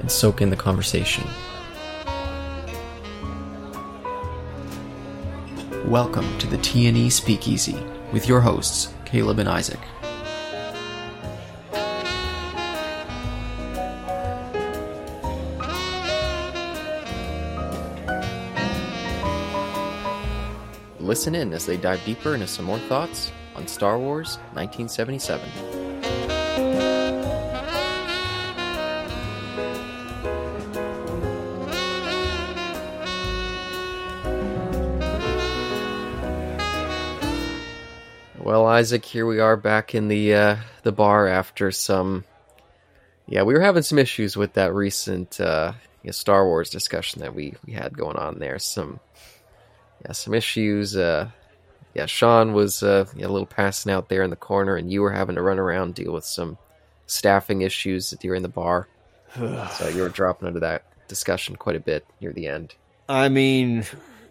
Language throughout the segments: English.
and soak in the conversation. Welcome to the TNE Speakeasy with your hosts, Caleb and Isaac. Listen in as they dive deeper into some more thoughts on Star Wars 1977. Isaac, here we are back in the uh, the bar after some. Yeah, we were having some issues with that recent uh, yeah, Star Wars discussion that we, we had going on there. Some yeah, some issues. Uh, yeah, Sean was uh, a little passing out there in the corner, and you were having to run around deal with some staffing issues during the bar. so you were dropping into that discussion quite a bit near the end. I mean,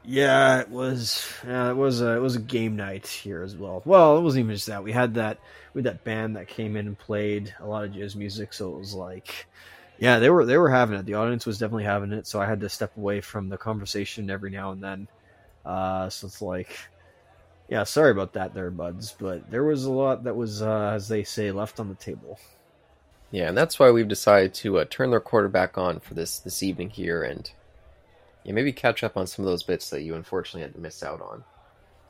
yeah, it was. Yeah, it was a it was a game night here as well. Well, it wasn't even just that. We had that we had that band that came in and played a lot of jazz music, so it was like, yeah, they were they were having it. The audience was definitely having it. So I had to step away from the conversation every now and then. Uh, so it's like, yeah, sorry about that, there, buds. But there was a lot that was, uh, as they say, left on the table. Yeah, and that's why we've decided to uh, turn the recorder back on for this this evening here, and yeah, maybe catch up on some of those bits that you unfortunately had to miss out on.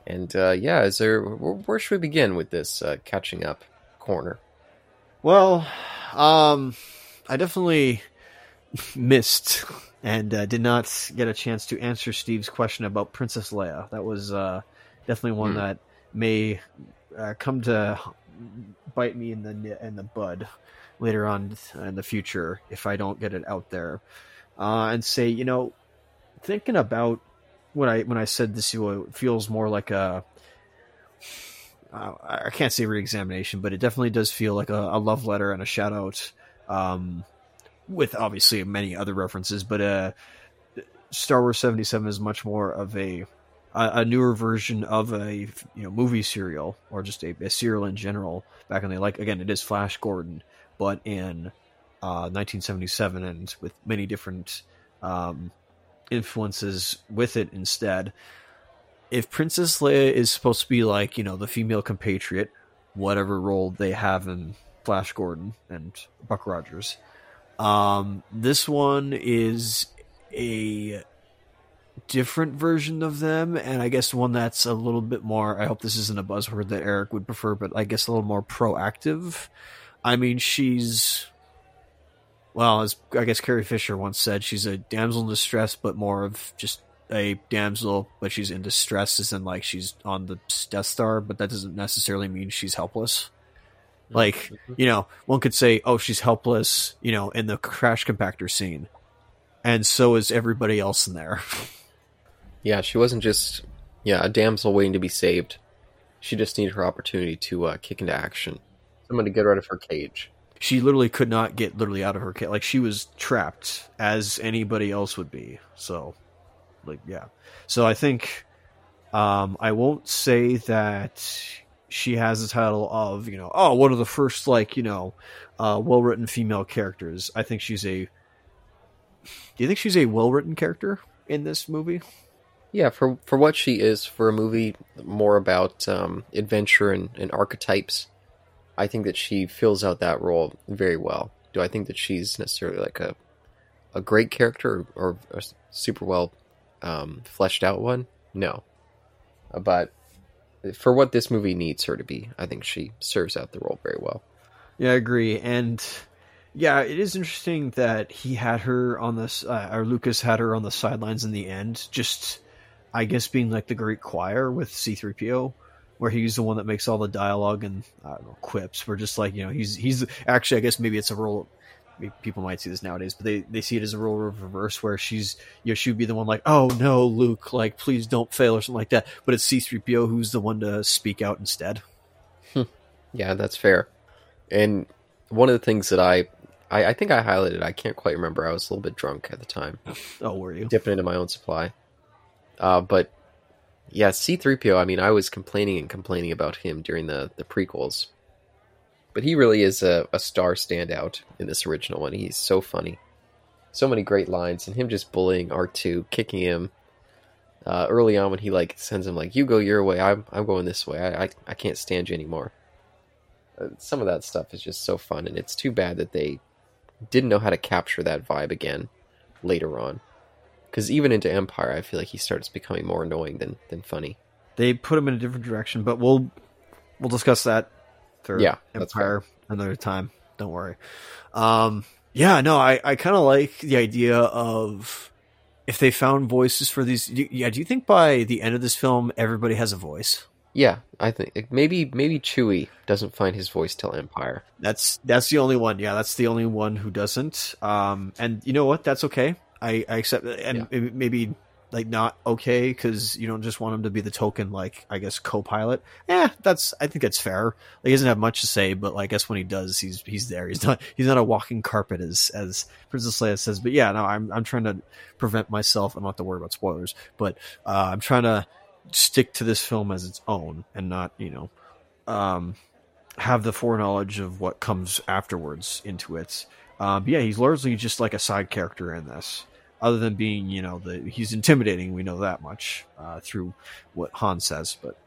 And uh, yeah, is there where, where should we begin with this uh, catching up corner? Well, um, I definitely missed and uh, did not get a chance to answer Steve's question about Princess Leia. That was uh, definitely one Hmm. that may uh, come to bite me in the in the bud later on in the future if I don't get it out there. Uh, and say, you know, thinking about when I when I said this, it feels more like a uh, I can't say re-examination, but it definitely does feel like a, a love letter and a shout out. Um, with obviously many other references, but uh, Star Wars seventy seven is much more of a a a newer version of a you know movie serial or just a, a serial in general. Back in the like again, it is Flash Gordon, but in uh, 1977 and with many different um, influences with it instead. If Princess Leia is supposed to be like you know the female compatriot, whatever role they have in Flash Gordon and Buck Rogers, um, this one is a different version of them, and I guess one that's a little bit more. I hope this isn't a buzzword that Eric would prefer, but I guess a little more proactive. I mean, she's well, as I guess Carrie Fisher once said, she's a damsel in distress, but more of just a damsel, but she's in distress, as in like she's on the Death Star, but that doesn't necessarily mean she's helpless. Like, you know, one could say, oh, she's helpless, you know, in the trash compactor scene. And so is everybody else in there. Yeah, she wasn't just yeah a damsel waiting to be saved. She just needed her opportunity to uh, kick into action. Someone to get her out of her cage. She literally could not get literally out of her cage. Like, she was trapped as anybody else would be. So, like, yeah. So I think um, I won't say that she has the title of, you know, oh, one of the first, like, you know, uh, well written female characters. I think she's a. Do you think she's a well written character in this movie? Yeah, for for what she is, for a movie more about um, adventure and, and archetypes, I think that she fills out that role very well. Do I think that she's necessarily like a a great character or, or a super well um, fleshed out one? No, Uh, but for what this movie needs her to be, I think she serves out the role very well. Yeah, I agree. And yeah, it is interesting that he had her on this, uh, or Lucas had her on the sidelines in the end, just I guess being like the great choir with C3PO, where he's the one that makes all the dialogue and I don't know quips. We're just like you know he's he's actually I guess maybe it's a role people might see this nowadays, but they, they see it as a role of reverse where she's you know she would be the one like oh no Luke like please don't fail or something like that, but it's C three PO who's the one to speak out instead. Yeah, that's fair. And one of the things that I, I, I think I highlighted, I can't quite remember. I was a little bit drunk at the time, Oh, were you? dipping into my own supply. Uh, but yeah, C3PO, I mean, I was complaining and complaining about him during the, the prequels. But he really is a, a star standout in this original one. He's so funny. So many great lines, and him just bullying R2, kicking him. Uh, early on, when he like sends him like, "You go your way, I'm I'm going this way. I I, I can't stand you anymore." Uh, some of that stuff is just so fun, and it's too bad that they didn't know how to capture that vibe again later on. Because even into Empire, I feel like he starts becoming more annoying than than funny. They put him in a different direction, but we'll we'll discuss that for Yeah, Empire another time. Don't worry. Um, yeah, no, I, I kind of like the idea of if they found voices for these. do- Yeah, do you think by the end of this film everybody has a voice? Yeah, I think maybe maybe Chewie doesn't find his voice till Empire. That's that's the only one. Yeah, that's the only one who doesn't. Um, and you know what? That's okay. I, I accept it. And Yeah. maybe, maybe like not okay because you don't just want him to be the token like I guess co-pilot. Yeah, that's I think that's fair. Like, he doesn't have much to say, but like, I guess when he does, he's he's there. He's not he's not a walking carpet as as Princess Leia says. But yeah, no, I'm I'm trying to prevent myself. I'm not to worry about spoilers, but uh, I'm trying to stick to this film as its own and not you know um have the foreknowledge of what comes afterwards into it. Um, but yeah, he's largely just like a side character in this, other than being, you know, the he's intimidating. We know that much uh, through what Han says. But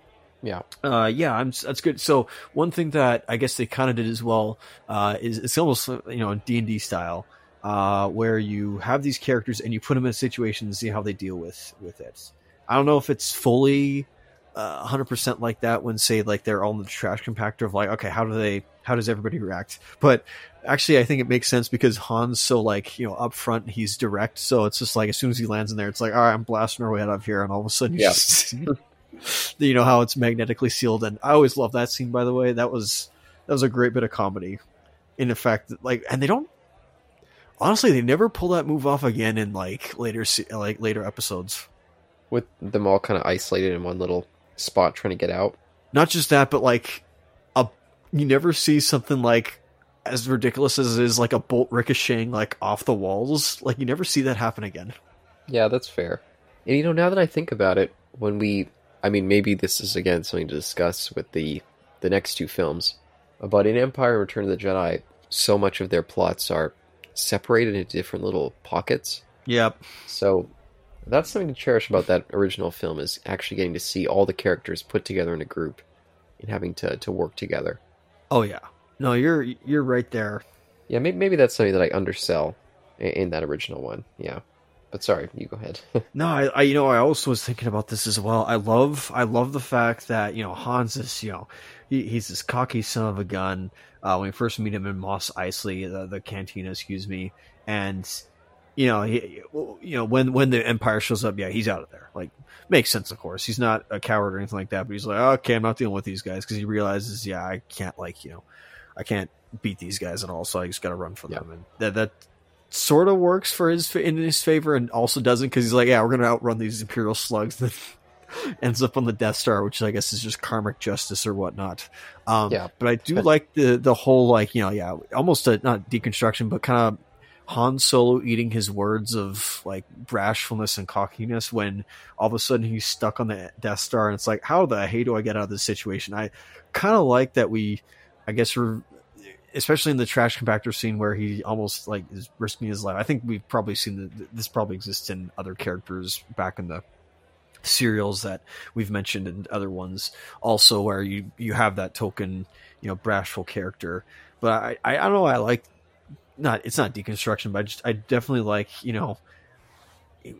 Yeah, uh, yeah, I'm, that's good. So one thing that I guess they kind of did as well uh, is it's almost you know D and D style, uh, where you have these characters and you put them in a situation and see how they deal with with it. I don't know if it's fully uh, 100% like that when say like they're all in the trash compactor of like okay how do they how does everybody react but actually i think it makes sense because han's so like you know up front he's direct. So it's just like as soon as he lands in there it's like all right i'm blasting our way out of here. And all of a sudden you Yeah. just you know how it's magnetically sealed. And i always love that scene by the way. That was that was a great bit of comedy. In effect like and they don't honestly they never pull that move off again in like later like later episodes. With them all kind of isolated in one little spot trying to get out. not just that, but like a you never see something like as ridiculous as it is like a bolt ricocheting like off the walls. Like you never see that happen again. Yeah, that's fair. And you know, now that I think about it, when we, I mean, maybe this is again something to discuss with the the next two films, but in Empire and Return of the Jedi, so much of their plots are separated into different little pockets. Yep. So that's something to cherish about that original film is actually getting to see all the characters put together in a group and having to, to work together. Oh yeah. No, you're you're right there. Yeah, maybe, maybe that's something that I undersell in, in that original one. Yeah. But sorry, you go ahead. No, I, I you know I also was thinking about this as well. I love I love the fact that you know Hans is you know he, he's this cocky son of a gun. Uh, when we first meet him in Mos Eisley, the, the cantina, excuse me, and you know he you know when when the Empire shows up, yeah, he's out of there. Like makes sense, of course. He's not a coward or anything like that, but he's like, okay, I'm not dealing with these guys because he realizes, yeah, I can't like you know, I can't beat these guys at all, so I just got to run for Yeah. them, and that that sort of works for his in his favor and also doesn't because he's like, yeah, we're gonna outrun these Imperial slugs. That ends up on the Death Star, which I guess is just karmic justice or whatnot. Um, Yeah. but I do like the the whole like you know yeah almost a not deconstruction but kind of Han Solo eating his words of like brashfulness and cockiness when all of a sudden he's stuck on the Death Star and it's like how the hey do I get out of this situation? I kind of like that we I guess especially in the trash compactor scene where he almost like is risking his life. I think we've probably seen that this probably exists in other characters back in the serials that we've mentioned and other ones also where you you have that token you know brashful character but i i, I don't know i like not it's not deconstruction but i just i definitely like you know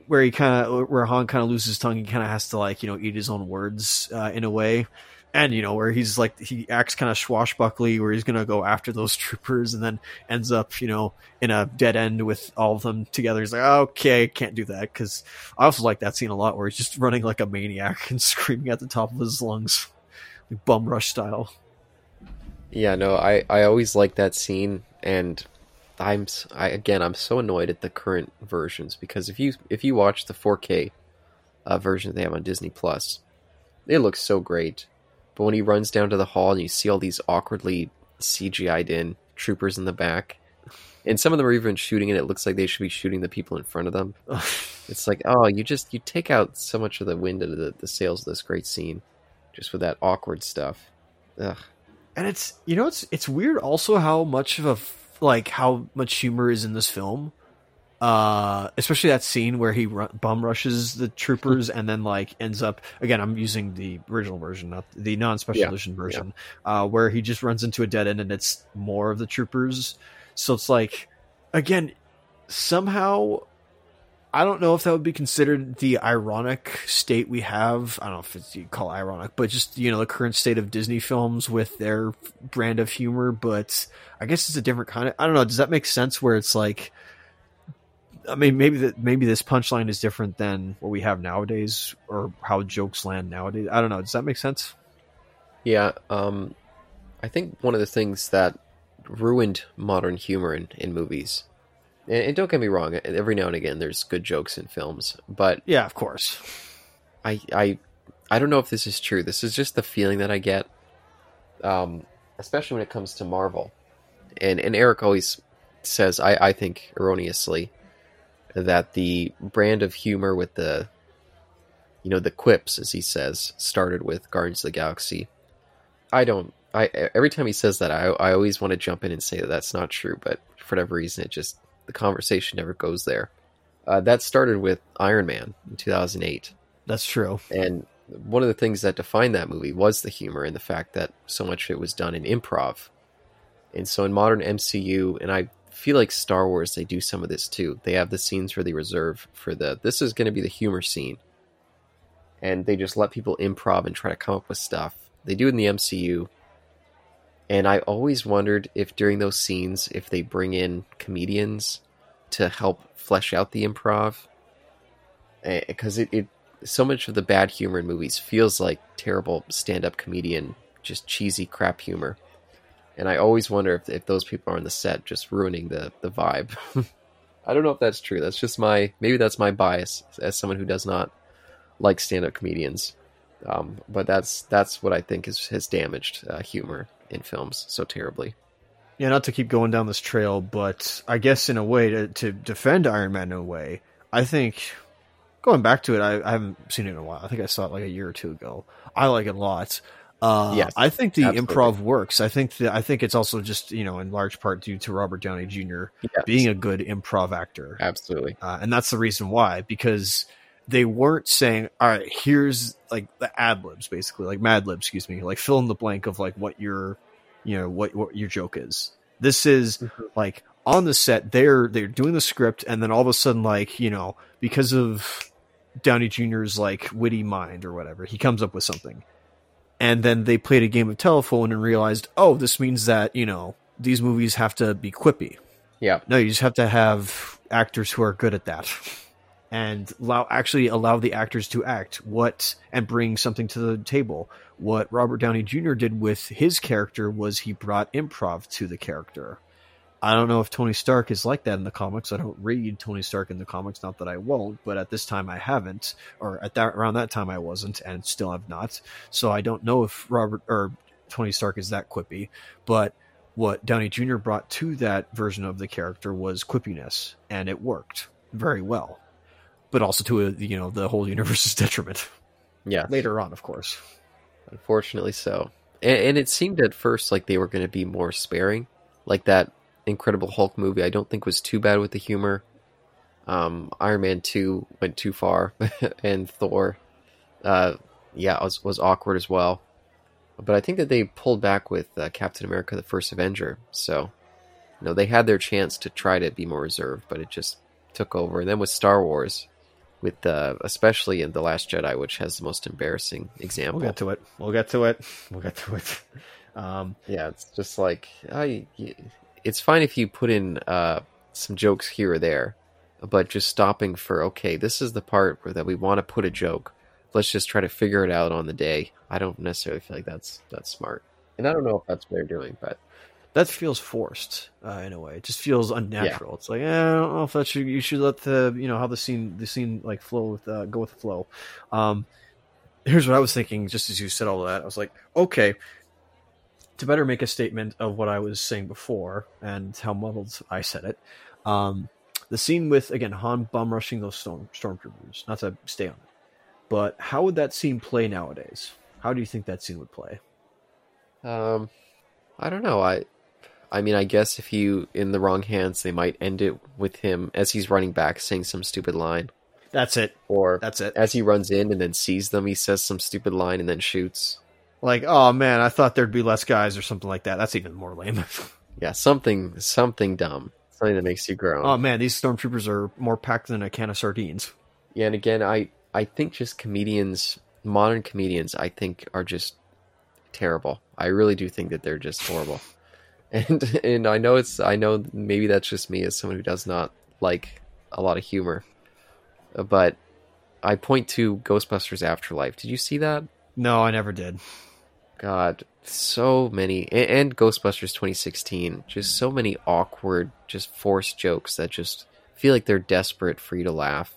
where he kind of where han kind of loses his tongue he kind of has to like you know eat his own words uh, in a way and you know where he's like he acts kind of swashbuckly where he's gonna go after those troopers and then ends up you know in a dead end with all of them together he's like okay can't do that because i also like that scene a lot where he's just running like a maniac and screaming at the top of his lungs like bum rush style Yeah, no, I, I always like that scene, and I'm I, again I'm so annoyed at the current versions because if you if you watch the 4K uh, version they have on Disney Plus, it looks so great. But when he runs down to the hall and you see all these awkwardly CGI'd in troopers in the back, and some of them are even shooting and it looks like they should be shooting the people in front of them. It's like, oh, you just you take out so much of the wind out of the, the sails of this great scene, just with that awkward stuff. Ugh. and it's you know it's it's weird also how much of a like how much humor is in this film uh especially that scene where he ru- bum rushes the troopers and then like ends up again i'm using the original version not the non-special Yeah, edition version uh where he just runs into a dead end and it's more of the troopers so it's like again somehow I don't know if that would be considered the ironic state we have. I don't know if it's you call it ironic, but just you know the current state of Disney films with their brand of humor. But I guess it's a different kind of. I don't know. Does that make sense? Where it's like, I mean, maybe that maybe this punchline is different than what we have nowadays, or how jokes land nowadays. I don't know. Does that make sense? Yeah, um, I think one of the things that ruined modern humor in, in movies, and, and don't get me wrong, every now and again there's good jokes in films, but Yeah, of course. I I I don't know if this is true. This is just the feeling that I get, um, especially when it comes to Marvel, and and Eric always says I I think erroneously that the brand of humor with the you know the quips as he says started with Guardians of the Galaxy. I don't. I every time he says that, I I always want to jump in and say that that's not true, but for whatever reason, it just the conversation never goes there. Uh, that started with Iron Man in 2008. That's true. And one of the things that defined that movie was the humor and the fact that so much of it was done in improv. And so in modern MCU, and I feel like Star Wars, they do some of this too. They have the scenes where they reserve for the this is going to be the humor scene. And they just let people improv and try to come up with stuff. They do in the MCU. And I always wondered if during those scenes, if they bring in comedians to help flesh out the improv. Eh, because it, it so much of the bad humor in movies feels like terrible stand-up comedian, just cheesy crap humor. And I always wonder if, if those people are on the set just ruining the, the vibe. I don't know if that's true. That's just my maybe that's my bias as someone who does not like stand-up comedians. Um, but that's that's what I think is, has damaged uh, humor in films so terribly. Yeah, not to keep going down this trail, but I guess in a way to, to defend Iron Man in a way, I think going back to it, I, I haven't seen it in a while. I think I saw it like a year or two ago. I like it a lot. Uh, Yes, I think the absolutely. improv works. I think that I think it's also just you know in large part due to Robert Downey Jr. Yes. being a good improv actor, Absolutely. uh, and that's the reason why because they weren't saying, "All right, here's like the ad libs, basically like Mad Libs, excuse me, like fill in the blank of like what your, you know, what what your joke is." This is Mhm. like on the set they're they're doing the script, and then all of a sudden, like you know, because of Downey Jr.'s like witty mind or whatever, he comes up with something, and then they played a game of telephone and realized, oh, this means that you know these movies have to be quippy. Yeah. No, you just have to have actors who are good at that. And allow actually allow the actors to act what and bring something to the table. What Robert Downey Jr. did with his character was he brought improv to the character. I don't know if Tony Stark is like that in the comics. I don't read Tony Stark in the comics, not that I won't, but at this time I haven't, or at that around that time I wasn't, and still have not. So I don't know if Robert or Tony Stark is that quippy. But what Downey Jr. brought to that version of the character was quippiness, and it worked very well. But also to a, you know the whole universe's detriment. Yeah. Later on, of course. Unfortunately, so. And, and it seemed at first like they were going to be more sparing, like that Incredible Hulk movie. I don't think was too bad with the humor. Um, Iron Man two went too far, and Thor, uh, yeah, was was awkward as well. But I think that they pulled back with uh, Captain America: The First Avenger. So, you know, they had their chance to try to be more reserved, but it just took over. And then with Star Wars, with uh, especially in the Last Jedi, which has the most embarrassing example. We'll get to it. We'll get to it. We'll get to it. Um, Yeah, it's just like I. It's fine if you put in uh, some jokes here or there, but just stopping for okay, this is the part where that we want to put a joke. Let's just try to figure it out on the day. I don't necessarily feel like that's that's smart, and I don't know if that's what they're doing, but that feels forced uh, in a way. It just feels unnatural. It's like eh, I don't know if that should you should let the you know how the scene the scene like flow with uh, go with the flow. Um, here's what I was thinking just as you said all that. I was like, okay, to better make a statement of what I was saying before and how muddled I said it. Um, the scene with again Han bum rushing those storm stormtroopers. Not to stay on it, but how would that scene play nowadays? How do you think that scene would play? Um, I don't know. I, I mean, I guess if you in the wrong hands, they might end it with him as he's running back saying some stupid line. That's it. Or That's it. as he runs in and then sees them, he says some stupid line and then shoots. Like, oh man, I thought there'd be less guys or something like that. That's even more lame. Yeah, something, something dumb, something that makes you groan. oh man, these stormtroopers are more packed than a can of sardines. Yeah, and again, I I think just comedians, modern comedians, I think are just terrible. I really do think that they're just horrible. And and I know it's I know maybe that's just me as someone who does not like a lot of humor. But I point to Ghostbusters Afterlife. Did you see that? No, I never did. God, so many and, and Ghostbusters 2016, just so many awkward, just forced jokes that just feel like they're desperate for you to laugh.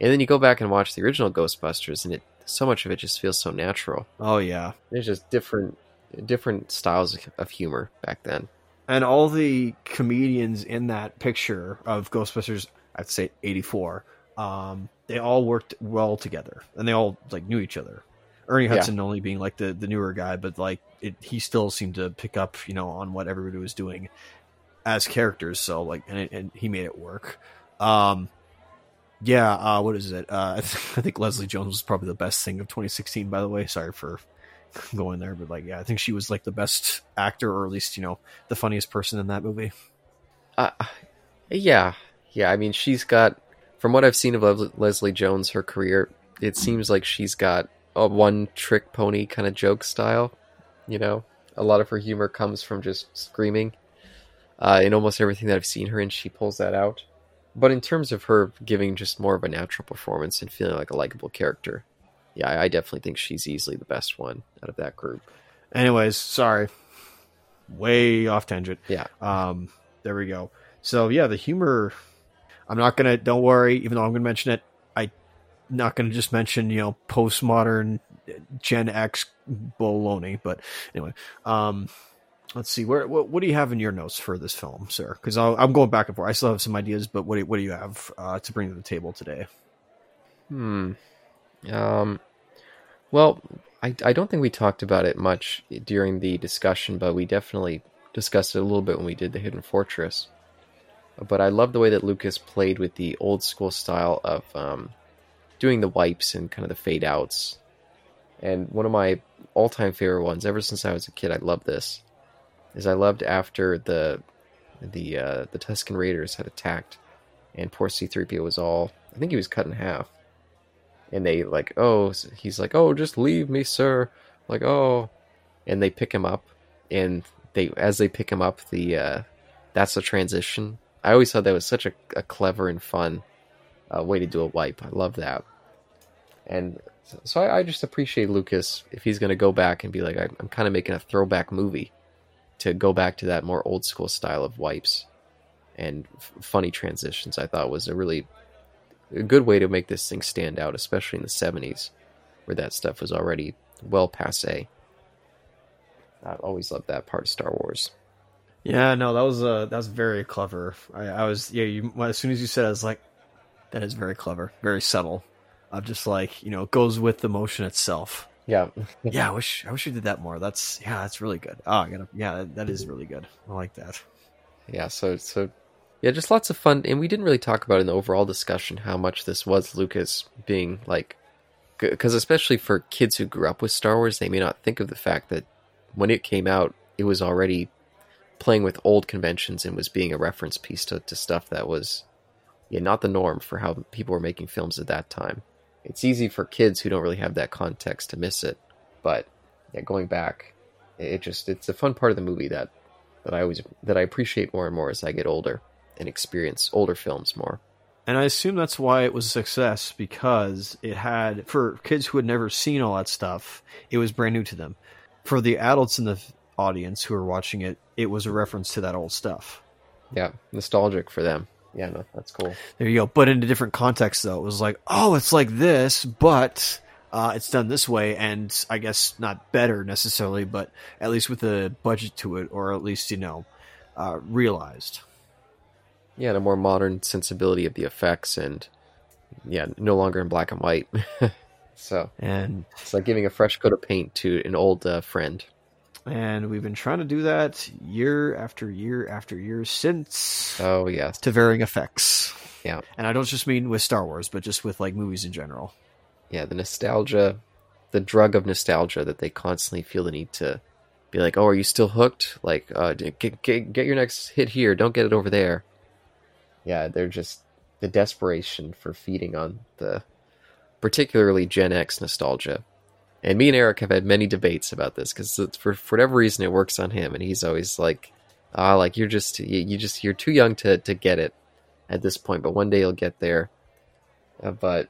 And then you go back and watch the original Ghostbusters, and it so much of it just feels so natural. Oh yeah, There's just different different styles of humor back then. and all the comedians in that picture of Ghostbusters, I'd say '84. Um, they all worked well together, and they all like knew each other. Ernie Yeah. Hudson only being like the the newer guy, but like it, he still seemed to pick up, you know, on what everybody was doing as characters. So like, and, it, and he made it work. Um, yeah. Uh, what is it? Uh, I, th- I think Leslie Jones was probably the best thing of 2016. By the way, sorry for going there, but like, yeah, I think she was like the best actor, or at least you know the funniest person in that movie. Uh, yeah, yeah. I mean, she's got, from what I've seen of Les- Leslie Jones, her career, it seems like she's got a one trick pony kind of joke style. You know, a lot of her humor comes from just screaming. Uh, in almost everything that I've seen her in, she pulls that out. But in terms of her giving just more of a natural performance and feeling like a likable character, yeah, I, I definitely think she's easily the best one out of that group. Anyways, sorry, way off tangent. Yeah. Um, there we go. So yeah, the humor. I'm not gonna. Don't worry. Even though I'm gonna mention it, Not gonna just mention you know postmodern Gen X baloney. But anyway, um, let's see. Where what, what do you have in your notes for this film, sir? Because I'm going back and forth. I still have some ideas, but what do, what do you have uh, to bring to the table today? Hmm. Um. Well, I I don't think we talked about it much during the discussion, but we definitely discussed it a little bit when we did the Hidden Fortress. But I love the way that Lucas played with the old school style of um, doing the wipes and kind of the fade outs. And one of my all time favorite ones, ever since I was a kid, I love this. Is I loved after the the uh, the Tusken Raiders had attacked, and poor C three PO was all I think he was cut in half and they like oh he's like oh just leave me sir like oh and they pick him up and they as they pick him up the uh that's the transition i always thought that was such a, a clever and fun uh, way to do a wipe i love that and so I, I just appreciate lucas if he's going to go back and be like I, i'm kind of making a throwback movie to go back to that more old school style of wipes and f- funny transitions i thought was a really a good way to make this thing stand out, especially in the 70s, where that stuff was already well passe. I always loved that part of Star Wars. Yeah, no, that was uh, that was very clever. I, I was yeah. You, as soon as you said, it, I was like, that is very clever, very subtle. Of just like you know, it goes with the motion itself. Yeah. yeah, I wish I wish we did that more. That's yeah, that's really good. Oh, I gotta yeah, that, that is really good. I like that. Yeah, so so yeah, just lots of fun and we didn't really talk about in the overall discussion how much this was Lucas being like cuz especially for kids who grew up with Star Wars, they may not think of the fact that when it came out, it was already playing with old conventions and was being a reference piece to, to stuff that was yeah, not the norm for how people were making films at that time. It's easy for kids who don't really have that context to miss it, but yeah, going back, it just it's a fun part of the movie that that I always that I appreciate more and more as I get older and experience older films more. And I assume that's why it was a success because it had for kids who had never seen all that stuff, it was brand new to them. For the adults in the audience who are watching it, it was a reference to that old stuff. Yeah, nostalgic for them. Yeah, no, that's cool. There you go. But in a different context, though, it was like, oh, it's like this, but uh, it's done this way, and I guess not better necessarily, but at least with a budget to it, or at least you know, uh, realized. Yeah, and a more modern sensibility of the effects, and yeah, no longer in black and white. so, and it's like giving a fresh coat of paint to an old uh, friend. And we've been trying to do that year after year after year since. Oh yes, to varying effects. Yeah, and I don't just mean with Star Wars, but just with like movies in general. Yeah, the nostalgia, the drug of nostalgia that they constantly feel the need to be like, "Oh, are you still hooked? Like, uh, get, get get your next hit here. Don't get it over there." Yeah, they're just the desperation for feeding on the particularly Gen X nostalgia. And me and Eric have had many debates about this because for, for whatever reason it works on him, and he's always like, "Ah, like you're just you, you, just you're too young to to get it at this point, but one day you'll get there." Uh, but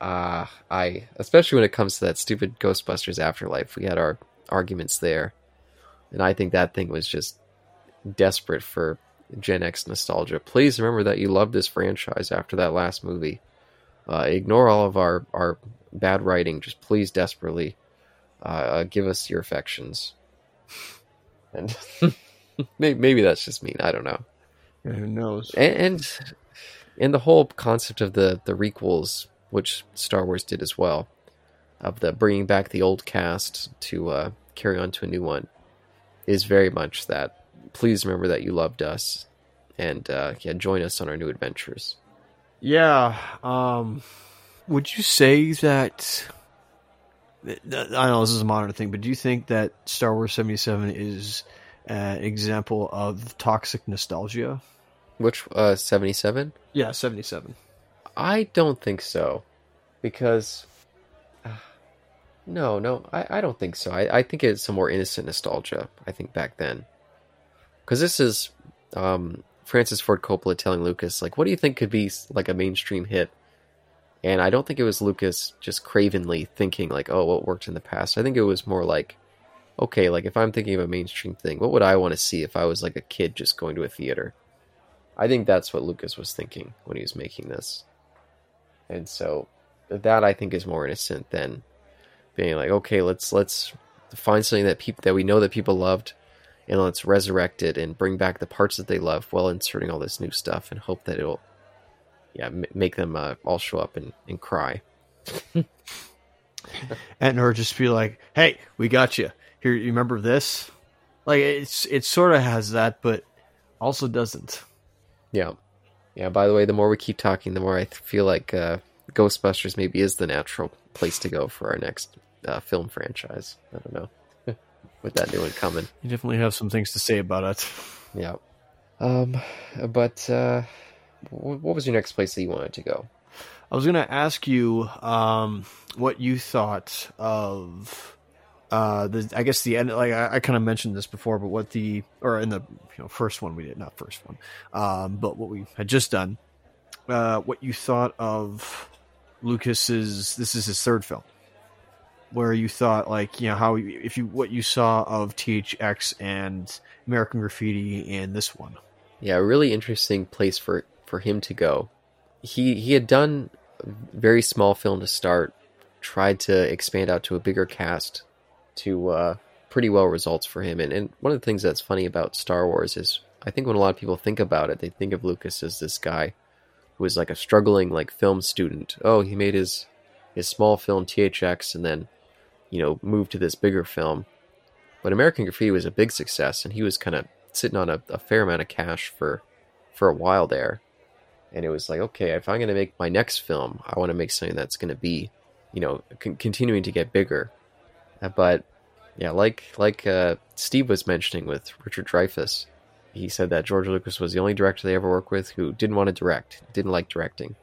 uh, I especially when it comes to that stupid Ghostbusters Afterlife, we had our arguments there, and I think that thing was just desperate for Gen X nostalgia. Please remember that you love this franchise after that last movie. Uh, ignore all of our, our bad writing. Just please desperately uh, uh give us your affections. And maybe, maybe, that's just mean. I don't know. Yeah, who knows? And, and and the whole concept of the the requels, which Star Wars did as well, of the bringing back the old cast to uh, carry on to a new one, is very much that. Please remember that you loved us, and uh, yeah, join us on our new adventures. Yeah. Um, would you say that? I know this is a modern thing, but do you think that Star Wars seventy seven is an example of toxic nostalgia? Which uh, seventy seven? Yeah, seventy seven. I don't think so, because uh, no, no, I, I don't think so. I, I think it's a more innocent nostalgia. I think back then, because this is um, Francis Ford Coppola telling Lucas, like, what do you think could be like a mainstream hit? And I don't think it was Lucas just cravenly thinking like, oh, what worked in the past. I think it was more like, okay, like if I'm thinking of a mainstream thing, what would I want to see if I was like a kid just going to a theater? I think that's what Lucas was thinking when he was making this. And so that I think is more innocent than being like, okay, let's let's find something that people that we know that people loved and let's resurrect it and bring back the parts that they love while inserting all this new stuff and hope that it'll yeah m- make them uh, all show up and, and cry. And or just be like hey we got you. Here you remember this? Like it's it sort of has that but also doesn't. Yeah. Yeah by the way the more we keep talking the more i feel like uh, ghostbusters maybe is the natural place to go for our next uh, film franchise. I don't know with that new one coming. You definitely have some things to say about it. Yeah. Um, but uh, what was your next place that you wanted to go? I was going to ask you um, what you thought of uh, the. I guess the end. Like I, I kind of mentioned this before, but what the or in the you know first one we did not first one, um, but what we had just done. Uh, what you thought of Lucas's? This is his third film where you thought like you know how if you what you saw of THX and American Graffiti and this one. Yeah, a really interesting place for for him to go. He he had done a very small film to start, tried to expand out to a bigger cast, to uh, pretty well results for him. And and one of the things that's funny about Star Wars is I think when a lot of people think about it, they think of Lucas as this guy who was like a struggling like film student. Oh, he made his his small film THX and then you know, move to this bigger film. But American Graffiti was a big success, and he was kind of sitting on a, a, fair amount of cash for for a while there. And it was like, okay, if I'm going to make my next film, I want to make something that's going to be, you know, con- continuing to get bigger. Uh, but yeah, like like uh, Steve was mentioning with Richard Dreyfuss, he said that George Lucas was the only director they ever worked with who didn't want to direct, didn't like directing.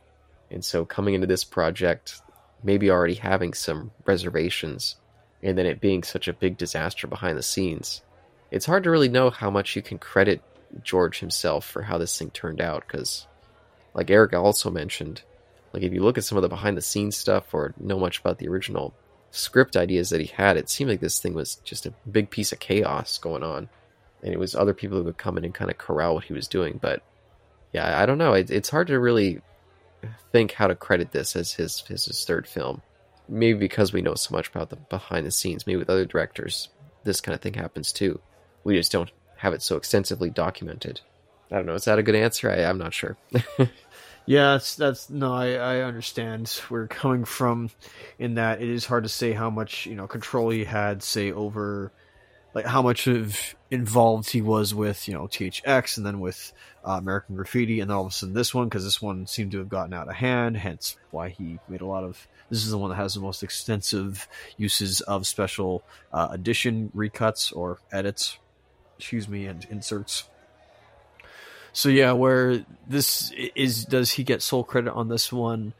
And so coming into this project, maybe already having some reservations and then it being such a big disaster behind the scenes. It's hard to really know how much you can credit George himself for how this thing turned out because, like Eric also mentioned, like if you look at some of the behind the scenes stuff or know much about the original script ideas that he had, it seemed like this thing was just a big piece of chaos going on, and it was other people who would come in and kind of corral what he was doing. But yeah, I don't know. It, it's hard to really think how to credit this as his, his third film. Maybe because we know so much about the behind the scenes. Maybe with other directors, this kind of thing happens too. We just don't have it so extensively documented. I don't know. Is that a good answer? I, I'm not sure. Yeah, that's, that's no, I, I understand where you're coming from in that it is hard to say how much, you know, control he had, say, over like how much of involved he was with, you know, THX and then with uh, American Graffiti and then all of a sudden this one, because this one seemed to have gotten out of hand, hence why he made a lot of. This is the one that has the most extensive uses of special uh, edition recuts or edits, excuse me, and inserts. So yeah, where this is, does he get sole credit on this one?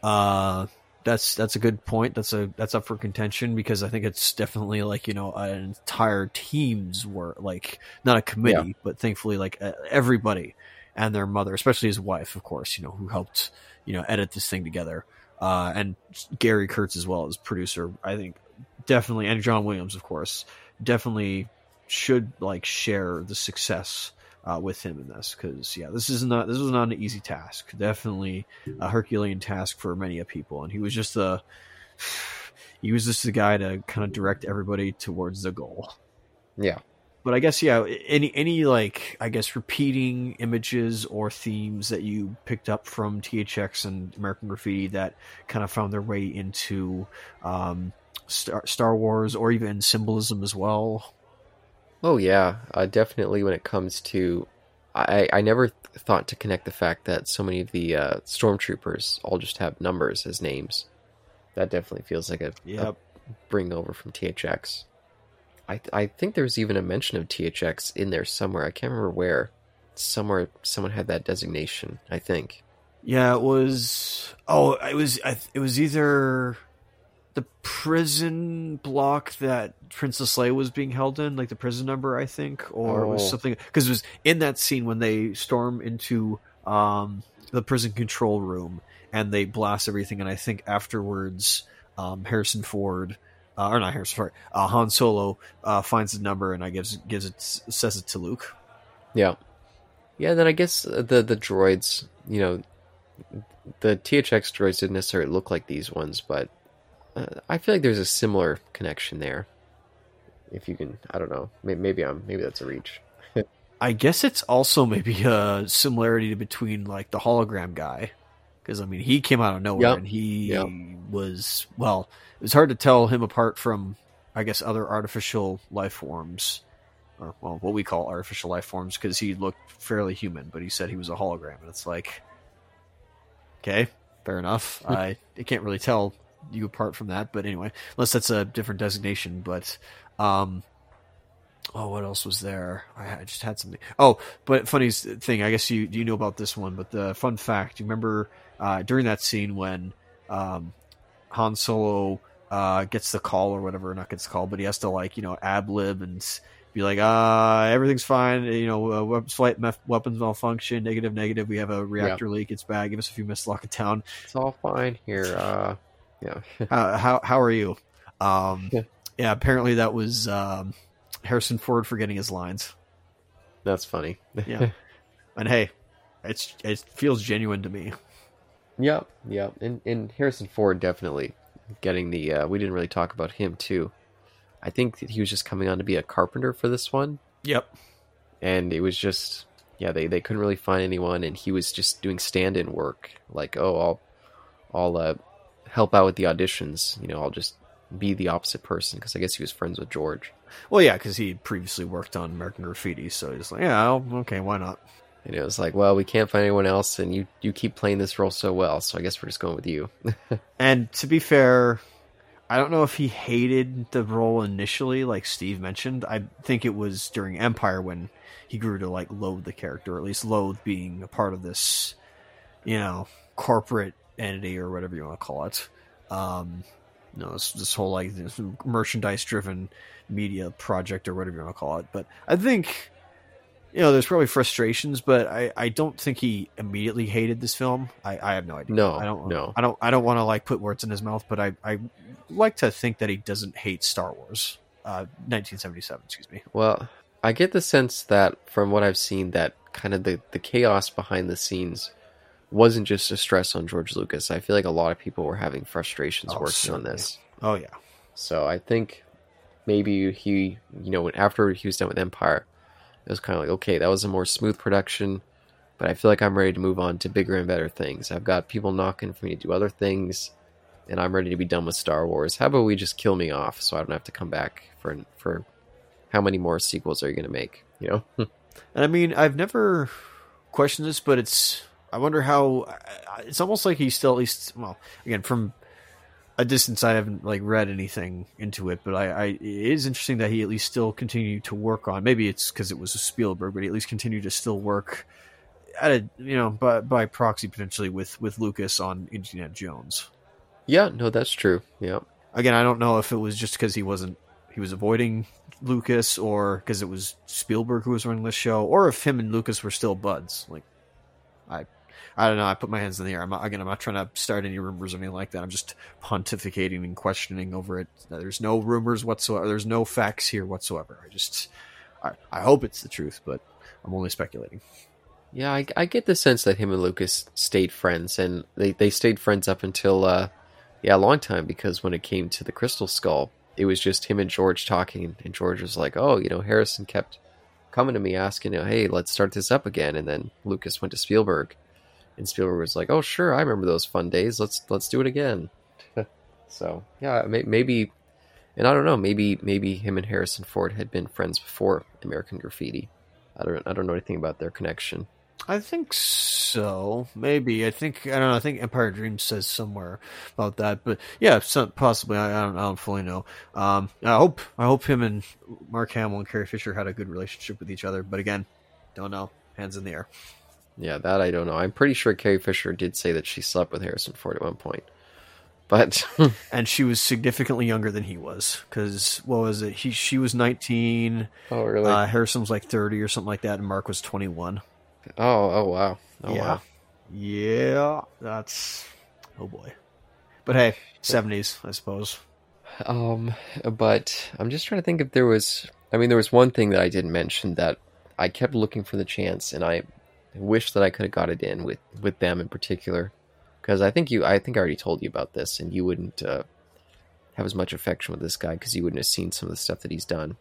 Uh, that's that's a good point. That's a that's up for contention because I think it's definitely like you know an entire team's work, like not a committee, yeah. but thankfully like everybody and their mother, especially his wife, of course, you know, who helped you know edit this thing together, uh, and Gary Kurtz as well as producer. I think definitely, and John Williams, of course, definitely should like share the success uh, with him in this because yeah, this is not this was not an easy task. Definitely a Herculean task for many of people, and he was just a he was just the guy to kind of direct everybody towards the goal. Yeah. But I guess yeah, any any like I guess repeating images or themes that you picked up from THX and American Graffiti that kind of found their way into um, Star, Star Wars or even symbolism as well. Oh yeah, uh, definitely. When it comes to, I I never th- thought to connect the fact that so many of the uh, stormtroopers all just have numbers as names. That definitely feels like a, yep. a bring over from THX. I I think there was even a mention of THX in there somewhere. I can't remember where. Somewhere someone had that designation. I think. Yeah, it was. Oh, it was. It was either the prison block that Princess Leia was being held in, like the prison number, I think, or oh. was something because it was in that scene when they storm into um, the prison control room and they blast everything, and I think afterwards, um, Harrison Ford. Uh, or not Harrison Ford, uh, Han Solo uh, finds the number and I gives gives it says it to Luke. Yeah, yeah. Then I guess the the droids, you know, the THX droids didn't necessarily look like these ones, but uh, I feel like there's a similar connection there. If you can, I don't know. Maybe, maybe I'm maybe that's a reach. I guess it's also maybe a similarity between like the hologram guy, because I mean he came out of nowhere yep. and he yep. was well. It was hard to tell him apart from I guess other artificial life forms, or well, what we call artificial life forms, because he looked fairly human, but he said he was a hologram, and it's like, okay, fair enough. I I can't really tell you apart from that. But anyway, unless that's a different designation. But um, oh, what else was there? I, just had something. Oh, but funny thing, I guess you you know about this one. But the fun fact, you remember uh, during that scene when um, Han Solo uh, gets the call or whatever, not gets the call, but he has to like you know ab lib and be like, uh, everything's fine. You know, uh, weapons flight weapons malfunction, negative, negative. We have a reactor yeah. leak. It's bad. Give us a few minutes to lock it down. It's all fine here. Uh, yeah. uh, how how are you? Um, yeah. yeah. Apparently that was um, Harrison Ford forgetting his lines. That's funny. yeah. And hey, it's it feels genuine to me. Yep. Yep. And and Harrison Ford definitely getting the. Uh, we didn't really talk about him too. I think he was just coming on to be a carpenter for this one. Yep. And it was just yeah they, they couldn't really find anyone and he was just doing stand-in work like oh I'll I'll uh, help out with the auditions. You know, I'll just be the opposite person because I guess he was friends with George. Well, yeah, because he previously worked on American Graffiti, so he's like, yeah, I'll, okay, why not? And it was like, well, we can't find anyone else, and you you keep playing this role so well, so I guess we're just going with you. and to be fair, I don't know if he hated the role initially, like Steve mentioned. I think it was during Empire when he grew to like loathe the character, or at least loathe being a part of this, you know, corporate entity or whatever you want to call it. Um, you know, this, this whole like this merchandise driven media project or whatever you want to call it. But I think, you know, there's probably frustrations, but I, I don't think he immediately hated this film. I, I have no idea. No, I don't no. I don't I don't want to like put words in his mouth, but I, I like to think that he doesn't hate Star Wars. Uh, 1977, excuse me. Well, I get the sense that from what I've seen, that kind of the, the chaos behind the scenes wasn't just a stress on George Lucas. I feel like a lot of people were having frustrations Oh, working certainly. on this. Oh yeah, So I think maybe he, you know, after he was done with Empire, it was kind of like, okay, that was a more smooth production, but I feel like I'm ready to move on to bigger and better things. I've got people knocking for me to do other things, and I'm ready to be done with Star Wars. How about we just kill me off so I don't have to come back for for how many more sequels are you going to make? You know? and I mean, I've never questioned this, but it's. I wonder how. Uh, it's almost like he's still at least. Well, again, from a distance, I haven't like read anything into it, but I, I it is interesting that he at least still continued to work on. Maybe it's because it was a Spielberg, but he at least continued to still work at a you know by by proxy potentially with with Lucas on Indiana Jones. yeah, no, that's true. Yeah. Again, I don't know if it was just because he wasn't he was avoiding Lucas or because it was Spielberg who was running the show, or if him and Lucas were still buds. Like, I, I don't know. I put my hands in the air. I'm not, again, I'm not trying to start any rumors or anything like that. I'm just pontificating and questioning over it. There's no rumors whatsoever. There's no facts here whatsoever. I just, I, I hope it's the truth, but I'm only speculating. Yeah, I, I get the sense that him and Lucas stayed friends, and they, they stayed friends up until, uh, yeah, a long time, because when it came to the Crystal Skull, it was just him and George talking, and George was like, oh, you know, Harrison kept coming to me asking, you know, hey, let's start this up again, and then Lucas went to Spielberg, and Spielberg was like, oh, sure, I remember those fun days, let's let's do it again. so, yeah, may, maybe, and I don't know, maybe maybe him and Harrison Ford had been friends before American Graffiti. I don't I don't know anything about their connection. I think so. Maybe. I think I don't know. I think Empire Dreams says somewhere about that. But yeah, some, possibly. I, I don't. I don't fully know. Um, I hope. I hope him and Mark Hamill and Carrie Fisher had a good relationship with each other. But again, don't know. Hands in the air. Yeah, that I don't know. I'm pretty sure Carrie Fisher did say that she slept with Harrison Ford at one point. But And she was significantly younger than he was. Because what was it? He she was 19. oh really? Uh, Harrison was like 30 or something like that, and Mark was 21. oh oh wow. Oh yeah. wow. Yeah. That's. Oh boy. But hey, 70s, I suppose. Um, but I'm just trying to think if there was. I mean, there was one thing that I didn't mention that I kept looking for the chance, and I wish that I could have got it in with with them in particular, because I think you. I think I already told you about this, and you wouldn't uh, have as much affection with this guy because you wouldn't have seen some of the stuff that he's done.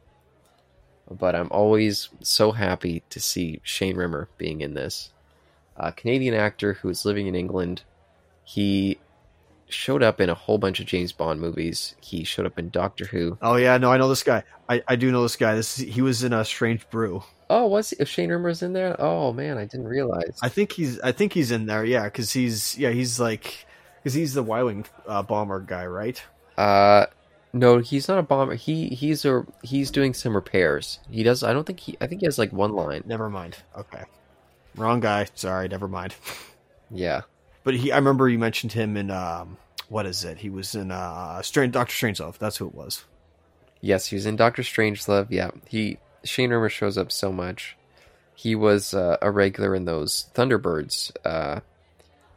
But I'm always so happy to see Shane Rimmer being in this. A Canadian actor who is living in England. He showed up in a whole bunch of James Bond movies. He showed up in Doctor Who. Oh yeah, no, I know this guy. I, I do know this guy. This he was in a Strange Brew. Oh, was he, if Shane Rimmer's in there? Oh man, I didn't realize. I think he's I think he's in there. Yeah, because he's yeah he's like because he's the Y wing uh, bomber guy, right? Uh, no, he's not a bomber. He he's a he's doing some repairs. He does. I don't think he. I think he has like one line. Never mind. Okay, wrong guy. Sorry, never mind. Yeah. But he, I remember you mentioned him in um, what is it? He was in uh, Strange Doctor Strangelove. That's who it was. Yes, he was in Doctor Strangelove. Yeah, he Shane Rimmer shows up so much. He was uh, a regular in those Thunderbirds uh,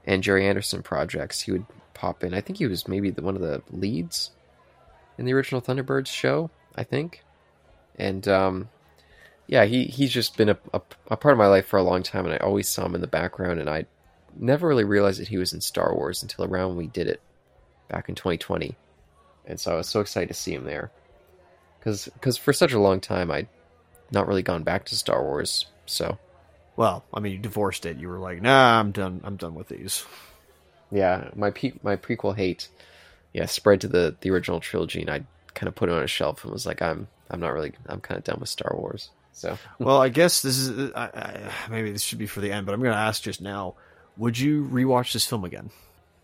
and Gerry Anderson projects. He would pop in. I think he was maybe the, one of the leads in the original Thunderbirds show. I think, and um, yeah, he he's just been a, a, a part of my life for a long time, and I always saw him in the background, and I never really realized that he was in Star Wars until around when we did it back in 2020, and so I was so excited to see him there because for such a long time I'd not really gone back to Star Wars. So Well, I mean, you divorced it. You were like, nah, I'm done. I'm done with these. yeah, my pe- my prequel hate, yeah, spread to the the original trilogy, and I kind of put it on a shelf and was like, I'm I'm not really I'm kind of done with Star Wars. So well, I guess this is I, I, maybe this should be for the end, but I'm going to ask just now: Would you rewatch this film again?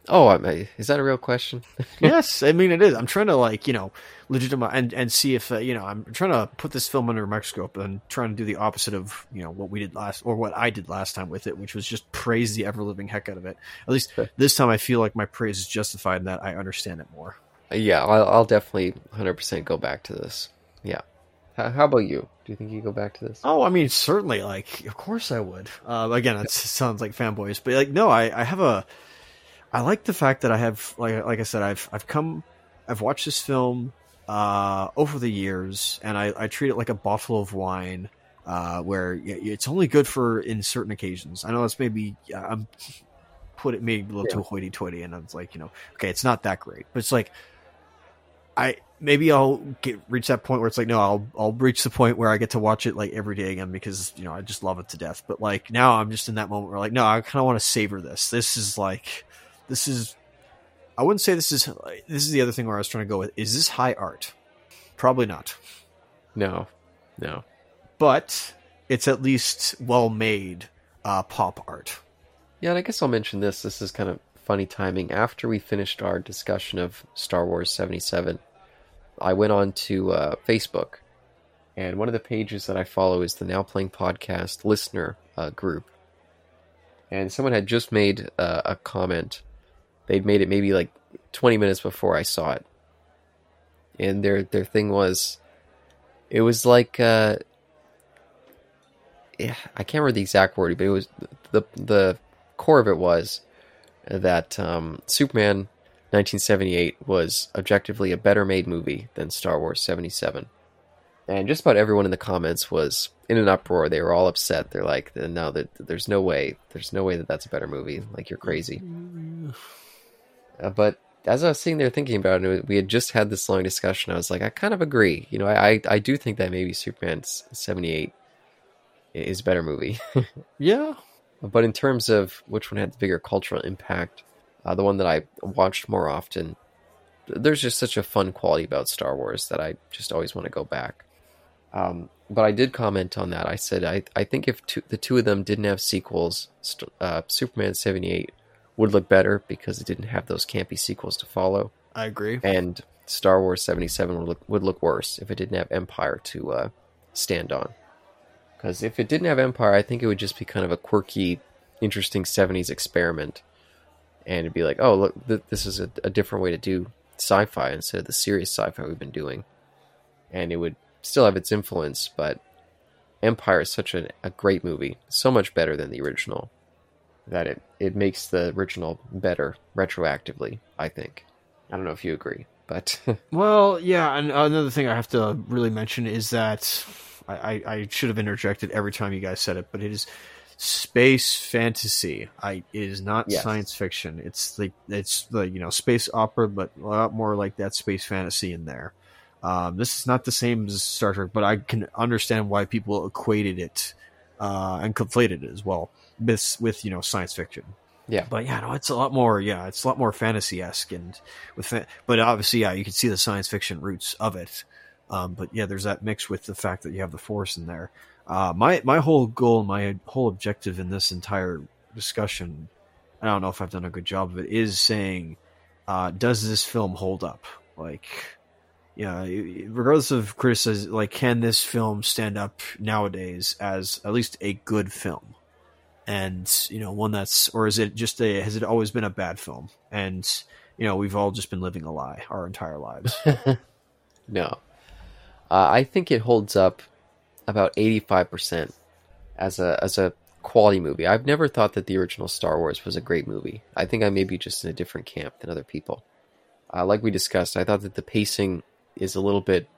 oh, I may, is that a real question? yes, I mean it is. I'm trying to like you know legitimize and and see if uh, you know I'm trying to put this film under a microscope and trying to do the opposite of you know what we did last or what I did last time with it, which was just praise the ever living heck out of it. At least this time, I feel like my praise is justified and that I understand it more. yeah, I'll, I'll definitely 100 percent go back to this. Yeah. How, how about you? Do you think you go back to this? Oh, I mean, certainly. Like, of course I would. Uh, again, it sounds like fanboys, but like, no, I, I have a. I like the fact that I have, like, like I said, I've, I've come I've watched this film uh, over the years, and I, I treat it like a bottle of wine, uh, where it's only good for in certain occasions. I know that's maybe I'm put it maybe a little yeah. too hoity-toity, and I was like, you know, okay, it's not that great, but it's like I maybe I'll get reach that point where it's like no, I'll I'll reach the point where I get to watch it like every day again because you know I just love it to death. But like now I'm just in that moment where like no, I kind of want to savor this. This is like this is I wouldn't say this is this is the other thing where I was trying to go with. Is this high art? Probably not. No, no. But it's at least well made uh, pop art. Yeah, and I guess I'll mention this. This is kind of funny timing. After we finished our discussion of Star Wars 77, I went on to uh, Facebook, and one of the pages that I follow is the Now Playing Podcast listener uh, group. And someone had just made uh, a comment they'd made it maybe like 20 minutes before I saw it. And their their thing was it was like uh yeah, I can't remember the exact word, but it was the the core of it was that um, Superman 1978 was objectively a better made movie than Star Wars 77. And just about everyone in the comments was in an uproar. They were all upset. They're like, "No, there's no way. There's no way that that's a better movie. Like you're crazy." Uh, but as I was sitting there thinking about it, we had just had this long discussion. I was like, I kind of agree. You know, I I do think that maybe Superman seventy eight is a better movie. yeah. But in terms of which one had the bigger cultural impact, uh, the one that I watched more often, there's just such a fun quality about Star Wars that I just always want to go back. Um, but I did comment on that. I said I I think if two, the two of them didn't have sequels, uh, Superman seventy eight would look better because it didn't have those campy sequels to follow. I agree. And Star Wars 77 would look, would look worse if it didn't have Empire to uh, stand on. Because if it didn't have Empire, I think it would just be kind of a quirky, interesting 70s experiment. And it'd be like, oh, look, th- this is a, a different way to do sci fi instead of the serious sci fi we've been doing. And it would still have its influence, but Empire is such a, a great movie, so much better than the original that it, it makes the original better retroactively, I think. I don't know if you agree, but. well, yeah, and another thing I have to really mention is that I, I, should have interjected every time you guys said it, but it is space fantasy. I it is not yes. science fiction. It's like it's the you know space opera, but a lot more like that space fantasy in there. Um, this is not the same as Star Trek, but I can understand why people equated it uh, and conflated it as well with with you know science fiction. Yeah, but yeah, no, it's a lot more. Yeah, it's a lot more fantasy esque and with, fa- but obviously, yeah, you can see the science fiction roots of it. Um, but yeah, there's that mix with the fact that you have the force in there. Uh, my my whole goal, my whole objective in this entire discussion, I don't know if I've done a good job of it, is saying, uh, does this film hold up? Like, yeah, regardless of criticism, like, can this film stand up nowadays as at least a good film? And you know, one that's, or is it just a? Has it always been a bad film? And you know, we've all just been living a lie our entire lives. no, uh, I think it holds up about eighty five percent as a as a quality movie. I've never thought that the original Star Wars was a great movie. I think I may be just in a different camp than other people. Uh, like we discussed, I thought that the pacing is a little bit,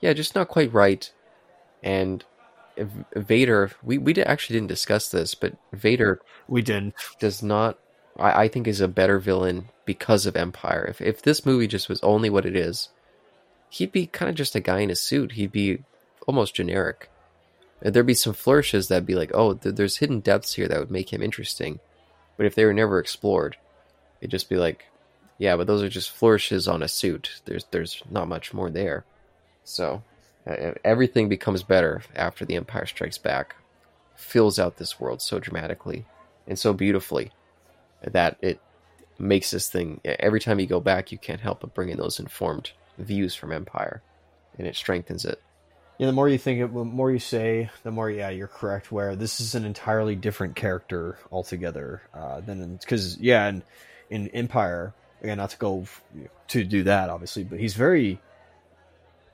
yeah, just not quite right. And Vader, we we actually didn't discuss this, but Vader, we didn't, does not. I, I think is a better villain because of Empire. If if this movie just was only what it is, he'd be kind of just a guy in a suit. He'd be almost generic. And There'd be some flourishes that'd be like, oh, th- there's hidden depths here that would make him interesting. But if they were never explored, it'd just be like, yeah, but those are just flourishes on a suit. There's there's not much more there. So uh, everything becomes better after the Empire Strikes Back. Fills out this world so dramatically and so beautifully that it makes this thing. Every time you go back, you can't help but bring in those informed views from Empire, and it strengthens it. Yeah, the more you think it, the more you say, the more yeah, you're correct. Where this is an entirely different character altogether uh, than because yeah, and in Empire, again, not to go to do that, obviously, but he's very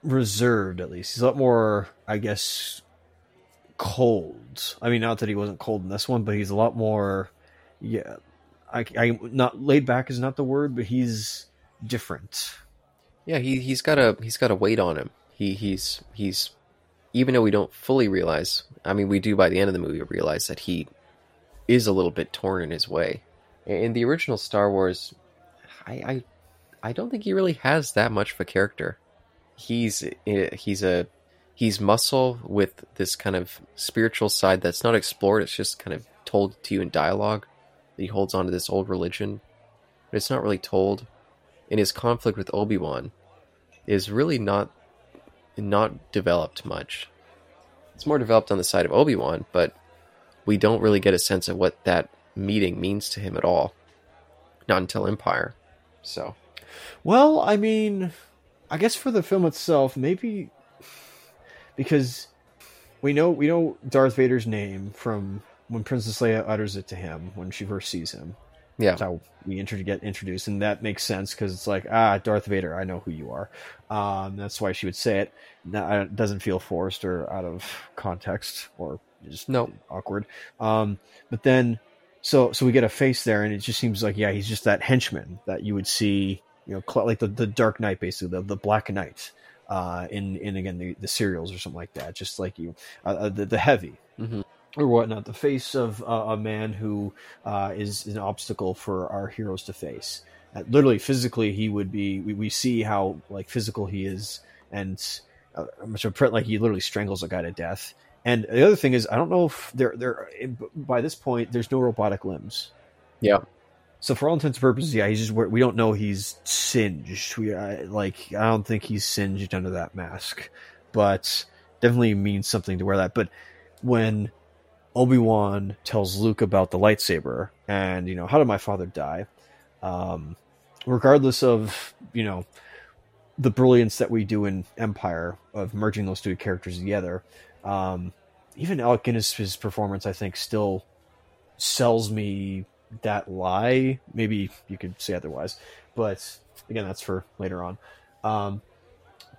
reserved. At least he's a lot more, I guess, cold. I mean, not that he wasn't cold in this one, but he's a lot more. Yeah, I, I not laid back is not the word, but he's different. Yeah, he he's got a he's got a weight on him. He he's he's even though we don't fully realize, I mean, we do by the end of the movie realize that he is a little bit torn in his way. In the original Star Wars, I I, I don't think he really has that much of a character. He's eh, he's a he's muscle with this kind of spiritual side that's not explored. It's just kind of told to you in dialogue. He holds on to this old religion, but it's not really told. In his conflict with Obi Wan, is really not not developed much. It's more developed on the side of Obi Wan, but we don't really get a sense of what that meeting means to him at all. Not until Empire. So, well, I mean, I guess for the film itself, maybe because we know we know Darth Vader's name from when Princess Leia utters it to him when she first sees him. Yeah, that's how we inter- get introduced, and that makes sense because it's like ah, Darth Vader, I know who you are. Um, that's why she would say it. It doesn't feel forced or out of context or just no awkward. Um, but then, so so we get a face there, and it just seems like yeah, he's just that henchman that you would see, you know, like the the Dark Knight, basically the the Black Knight. Uh, in in again the, the serials or something like that, just like you, uh, uh the the heavy, mm-hmm or whatnot, the face of uh, a man who uh, is an obstacle for our heroes to face. Uh, literally, physically, he would be. We, we see how like physical he is, and uh, like he literally strangles a guy to death. And the other thing is, I don't know if there there by this point there's no robotic limbs. Yeah. So for all intents and purposes, yeah, he's just we don't know he's singed. We I, like I don't think he's singed under that mask, but definitely means something to wear that. But when Obi Wan tells Luke about the lightsaber and you know how did my father die? Um, regardless of you know the brilliance that we do in Empire of merging those two characters together, um, even Alec Guinness's performance I think still sells me that lie. Maybe you could say otherwise, but again that's for later on. Um,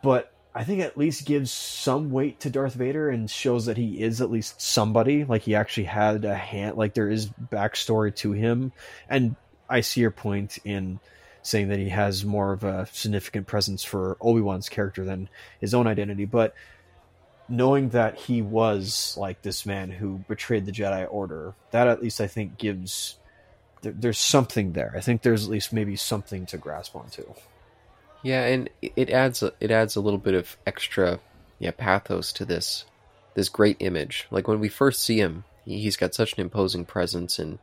but I think at least gives some weight to Darth Vader and shows that he is at least somebody. Like he actually had a hand. Like there is backstory to him, and I see your point in saying that he has more of a significant presence for Obi Wan's character than his own identity. But knowing that he was like this man who betrayed the Jedi Order, that at least I think gives there, there's something there. I think there's at least maybe something to grasp onto. Yeah, and it adds it adds a little bit of extra yeah pathos to this this great image. Like when we first see him, he's got such an imposing presence and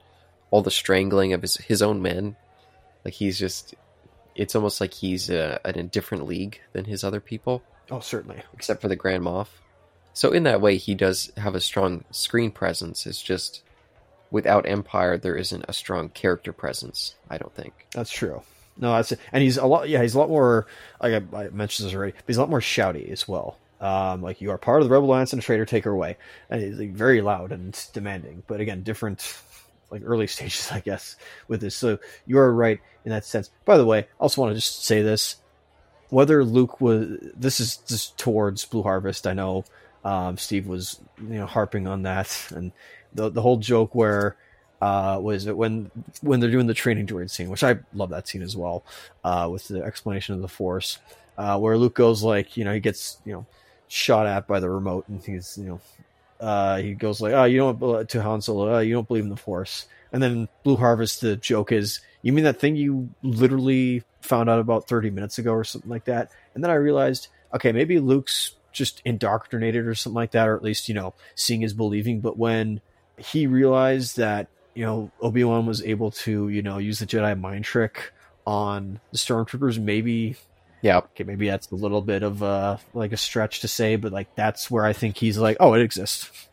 all the strangling of his his own men. Like he's just it's almost like he's uh, in a different league than his other people. Oh, certainly. Except for the Grand Moff. So in that way, he does have a strong screen presence. It's just without Empire, there isn't a strong character presence. I don't think that's true. No, that's and he's a lot. Yeah, he's a lot more. Like I, I mentioned this already, but he's a lot more shouty as well. Um, like you are part of the Rebel Alliance and a traitor, take her away. And he's like, very loud and demanding. But again, different, like early stages, I guess, with this. So you are right in that sense. By the way, I also want to just say this: whether Luke was, this is just towards Blue Harvest. I know um, Steve was, you know, harping on that, and the the whole joke where uh, was it when when they're doing the training droid scene, which I love that scene as well, uh, with the explanation of the Force, uh, where Luke goes like, you know, he gets you know shot at by the remote, and he's you know, uh, he goes like, oh, you don't to Han Solo, oh, you don't believe in the Force, and then Blue Harvest, the joke is, you mean that thing you literally found out about thirty minutes ago or something like that, and then I realized, okay, maybe Luke's just indoctrinated or something like that, or at least you know, seeing is believing, but when he realized that you know, Obi Wan was able to, you know, use the Jedi mind trick on the stormtroopers. Maybe, yeah, okay, maybe that's a little bit of uh like a stretch to say, but like that's where I think he's like, oh, it exists.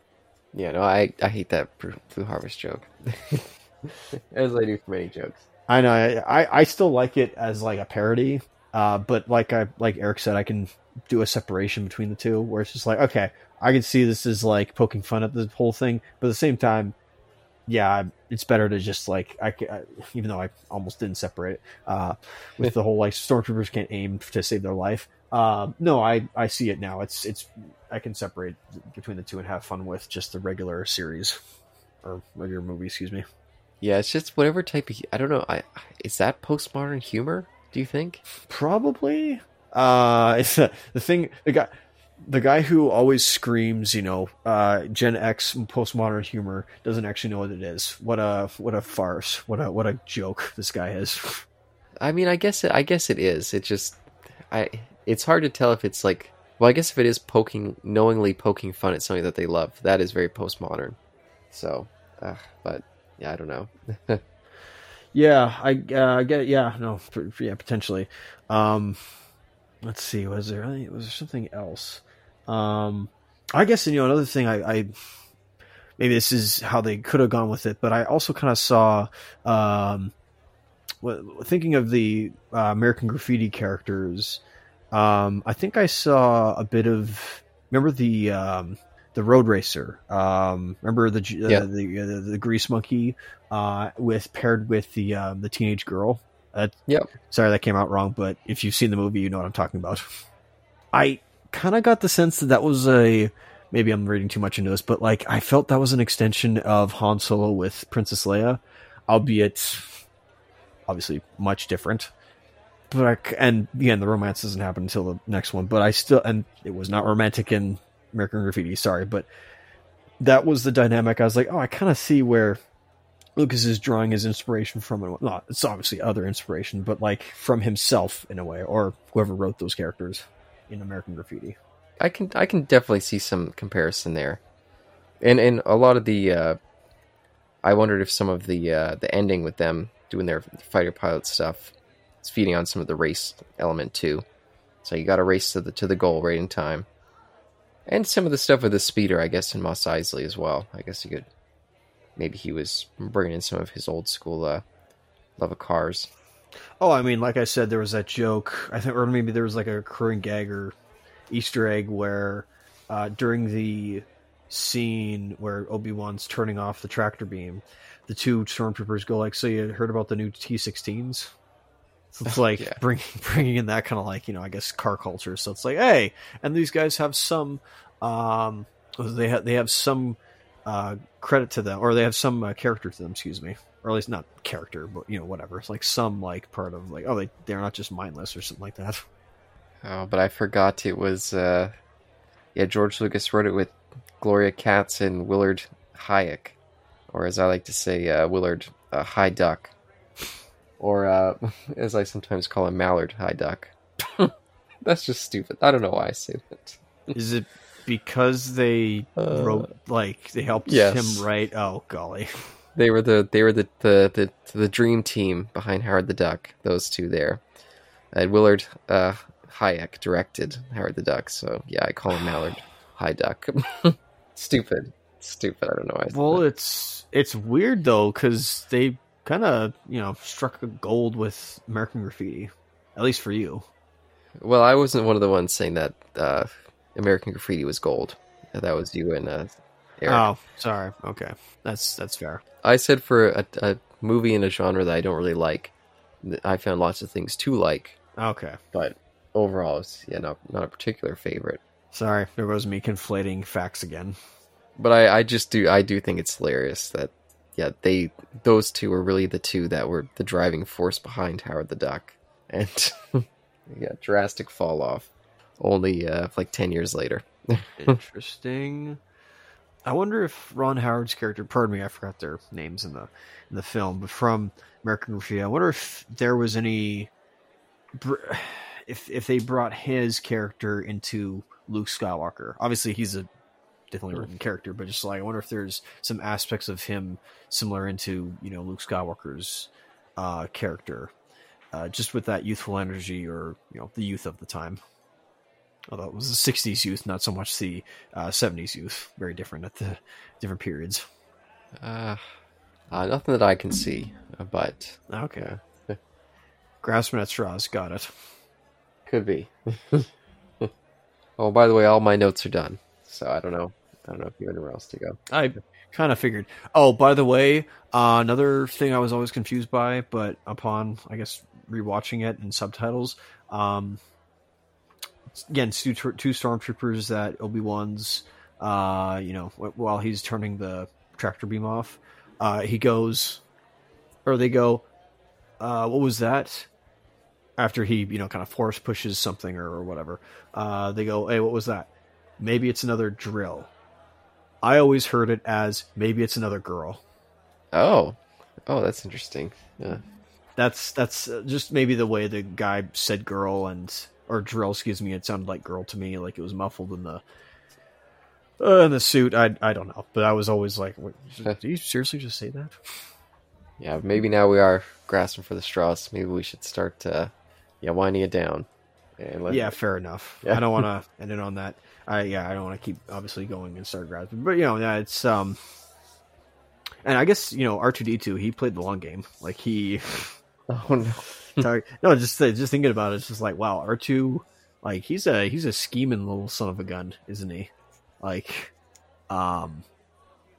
Yeah, no, I I hate that Blue Harvest joke, as I do for many jokes. I know, I I still like it as like a parody, uh, but like I like Eric said, I can do a separation between the two, where it's just like, okay, I can see this is like poking fun at the whole thing, but at the same time, yeah, it's better to just like I, I, even though I almost didn't separate it uh, with the whole like stormtroopers can't aim to save their life. Uh, no, I I see it now. It's it's I can separate between the two and have fun with just the regular series or regular movie. Excuse me. Yeah, it's just whatever type of I don't know. I is that postmodern humor? Do you think? Probably. Uh, it's the, the thing. The guy, the guy who always screams, you know, uh, Gen X postmodern humor doesn't actually know what it is. What a what a farce. What a what a joke this guy is. I mean, I guess it, I guess it is. It just, I. It's hard to tell if it's like. Well, I guess if it is poking, knowingly poking fun at something that they love, that is very postmodern. So, uh, but yeah, I don't know. yeah, I uh, I get. Yeah, no, yeah, potentially. Um, let's see. Was there was there something else? Um, I guess you know another thing. I, I maybe this is how they could have gone with it, but I also kind of saw. Um, thinking of the uh, American Graffiti characters, um, I think I saw a bit of. Remember the um, the road racer? Um, remember the uh, yeah. the, uh, the, the grease monkey uh, with paired with the um, the teenage girl. Yep. Sorry, that came out wrong, but if you've seen the movie, you know what I'm talking about. I kind of got the sense that that was a maybe I'm reading too much into this, but like I felt that was an extension of Han Solo with Princess Leia, albeit obviously much different. But I, and again, the romance doesn't happen until the next one. But I still and it was not romantic in American Graffiti. Sorry, but that was the dynamic. I was like, oh, I kind of see where Lucas is drawing his inspiration from it. Not it's obviously other inspiration, but like from himself in a way, or whoever wrote those characters in American Graffiti. I can I can definitely see some comparison there, and and a lot of the. Uh, I wondered if some of the uh, the ending with them doing their fighter pilot stuff is feeding on some of the race element too. So you got to race to the to the goal right in time, and some of the stuff with the speeder, I guess, in Mos Eisley as well. I guess you could maybe he was bringing in some of his old school uh, love of cars. Oh, I mean, like I said, there was that joke. I think, or maybe there was like a recurring gag or Easter egg where uh, during the scene where Obi Wan's turning off the tractor beam, the two stormtroopers go like, "So you heard about the new T16s?" So it's like yeah. bringing bringing in that kind of like you know I guess car culture. So it's like, hey, and these guys have some, um, they have they have some uh, credit to them, or they have some uh, character to them. Excuse me, or at least not character, but you know whatever. It's like some like part of like oh they they're not just mindless or something like that. Oh, but I forgot it was uh, yeah George Lucas wrote it with Gloria Katz and Willard Huyck, or as I like to say, uh, Willard uh, High Duck, or uh, as I sometimes call him, Mallard High Duck. That's just stupid. I don't know why I say that. Is it because they uh, wrote like they helped yes. him write. Oh golly, they were the they were the the the, the dream team behind Howard the Duck. Those two there, and Willard uh, Huyck directed Howard the Duck. So yeah, I call him Mallard High Duck. Stupid, stupid. I don't know why. well, it's it's weird though because they kind of you know struck a gold with American Graffiti, at least for you. Well, I wasn't one of the ones saying that uh, American Graffiti was gold. That was you and uh, Eric. Oh, sorry. Okay, that's that's fair. I said for a, a movie in a genre that I don't really like, I found lots of things to like. Okay, but overall, it's yeah, not not a particular favorite. Sorry, there was me conflating facts again. But I, I just do I do think it's hilarious that yeah they those two were really the two that were the driving force behind Howard the Duck, and yeah, drastic fall off only uh, like 10 years later. Interesting. I wonder if Ron Howard's character, pardon me, I forgot their names in the in the film, but from American Graffiti, I wonder if there was any if if they brought his character into Luke Skywalker. Obviously, he's a definitely written character, but just like I wonder if there's some aspects of him similar into you know Luke Skywalker's uh, character, uh, just with that youthful energy or you know the youth of the time although it was the 60s youth, not so much the uh, 70s youth. Very different at the different periods. Uh, uh nothing that I can see, uh, but okay. Grasping at straws, got it. Could be. oh, by the way, all my notes are done, so I don't know. I don't know if you have anywhere else to go. I kind of figured. Oh, by the way, uh, another thing I was always confused by, but upon I guess rewatching it in subtitles, um, again two, two stormtroopers that Obi Wan's uh, you know while he's turning the tractor beam off, uh, he goes or they go, uh, what was that? after he you know kind of force pushes something or, or whatever. Uh, they go, "Hey, what was that? Maybe it's another drill." I always heard it as maybe it's another girl. Oh, oh, that's interesting. Yeah, That's that's uh, just maybe the way the guy said girl and or drill. Excuse me. It sounded like girl to me, like it was muffled in the uh, in the suit. I I don't know, but I was always like, "Did you seriously just say that?" yeah. Maybe now we are grasping for the straws. Maybe we should start, uh, yeah, winding it down. Let, Yeah, fair enough. Yeah. I don't want to end it on that. I yeah, I don't want to keep obviously going and start grasping, but you know, yeah, it's um, and I guess you know R two D two he played the long game. Like he, Oh no. talk, no, just just thinking about it, it's just like wow, R two, like he's a he's a scheming little son of a gun, isn't he? Like, um,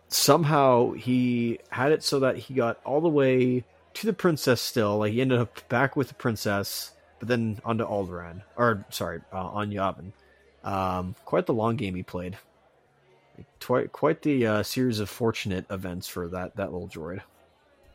somehow he had it so that he got all the way to the princess still. Like he ended up back with the princess, but then onto Alderaan, or sorry, uh, on Yavin. Um, quite the long game he played. Quite quite the uh, series of fortunate events for that that little droid.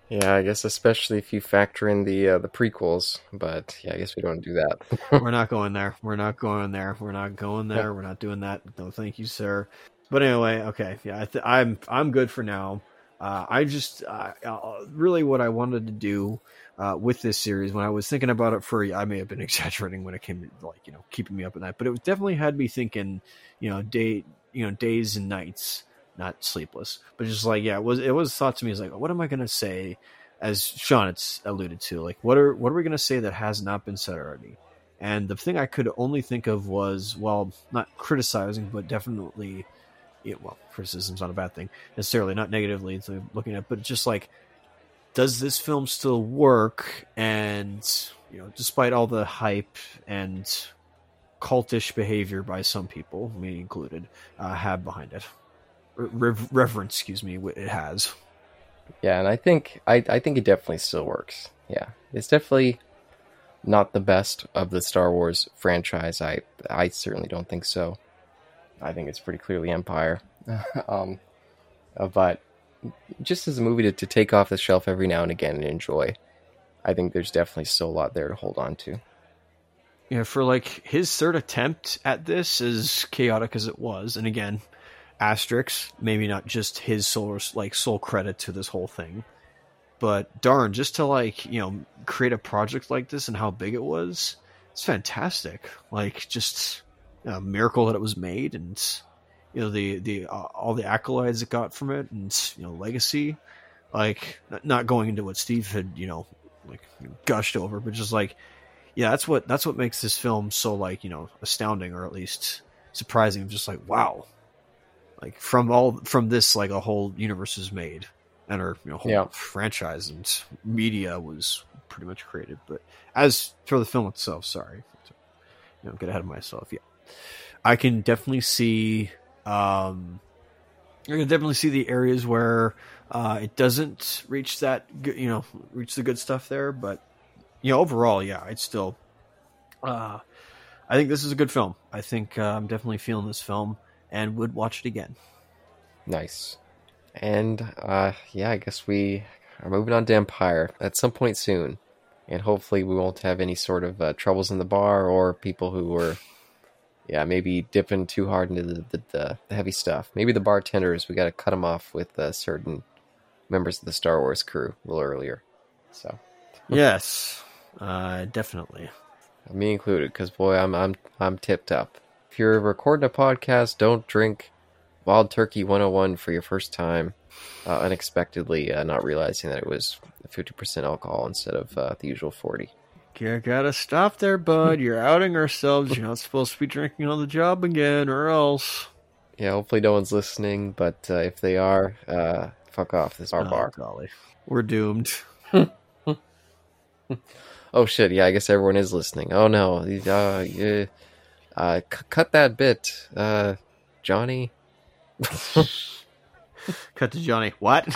Yeah, I guess especially if you factor in the uh, the prequels. But yeah, I guess we don't do that. We're not going there. We're not going there. We're not going there. We're not doing that. No, thank you, sir. But anyway, okay, yeah, I th- I'm I'm good for now. Uh, I just uh, uh, really what I wanted to do uh, with this series when I was thinking about it for I may have been exaggerating when it came to like you know keeping me up at night, but it definitely had me thinking you know day you know days and nights, not sleepless, but just like yeah, it was it was thought to me as like what am I gonna say, as Sean it's alluded to like what are what are we gonna say that has not been said already. And the thing I could only think of was, well, not criticizing, but definitely, yeah, well, criticism's not a bad thing necessarily, not negatively looking at, but just like, does this film still work? And you know, despite all the hype and cultish behavior by some people, me included, uh, have behind it, Rev- reverence, excuse me, it has. Yeah, and I think I, I think it definitely still works. Yeah, it's definitely not the best of the Star Wars franchise. I I certainly don't think so. I think it's pretty clearly Empire. um, uh, but just as a movie to, to take off the shelf every now and again and enjoy, I think there's definitely still a lot there to hold on to. Yeah, for like his third attempt at this, as chaotic as it was, and again, asterisks, maybe not just his sole like sole credit to this whole thing, but darn, just to like you know create a project like this and how big it was, it's fantastic. Like just a miracle that it was made, and you know the the uh, all the accolades it got from it, and you know legacy. Like not going into what Steve had you know like gushed over, but just like yeah, that's what that's what makes this film so like you know astounding or at least surprising. Just like wow, like from all from this like a whole universe is made and our you know whole Yeah. franchise and media was pretty much created. But as for the film itself, sorry, you know, get ahead of myself. Yeah, I can definitely see. um I can definitely see the areas where uh, it doesn't reach that, good, you know, reach the good stuff there. But you know, overall, yeah, it's still. Uh, I think this is a good film. I think uh, I'm definitely feeling this film and would watch it again. Nice. And uh, yeah, I guess we are moving on to Empire at some point soon. And hopefully we won't have any sort of uh, troubles in the bar or people who were, yeah, maybe dipping too hard into the, the, the, heavy stuff. Maybe the bartenders, we got to cut them off with uh, certain members of the Star Wars crew a little earlier. So, Yes, uh, definitely. me included, because boy, I'm I'm I'm tipped up. If you're recording a podcast, don't drink Wild Turkey 101 for your first time, uh, unexpectedly, uh, not realizing that it was 50% alcohol instead of uh, the usual 40. You gotta stop there, bud. You're outing ourselves. You're not supposed to be drinking on the job again, or else. Yeah, hopefully no one's listening, but uh, if they are, uh, fuck off. This is our Oh, bar. golly, we're doomed. Oh shit! Yeah, I guess everyone is listening. Oh no! Uh, yeah, uh, c- cut that bit, uh, Johnny. Cut to Johnny. What?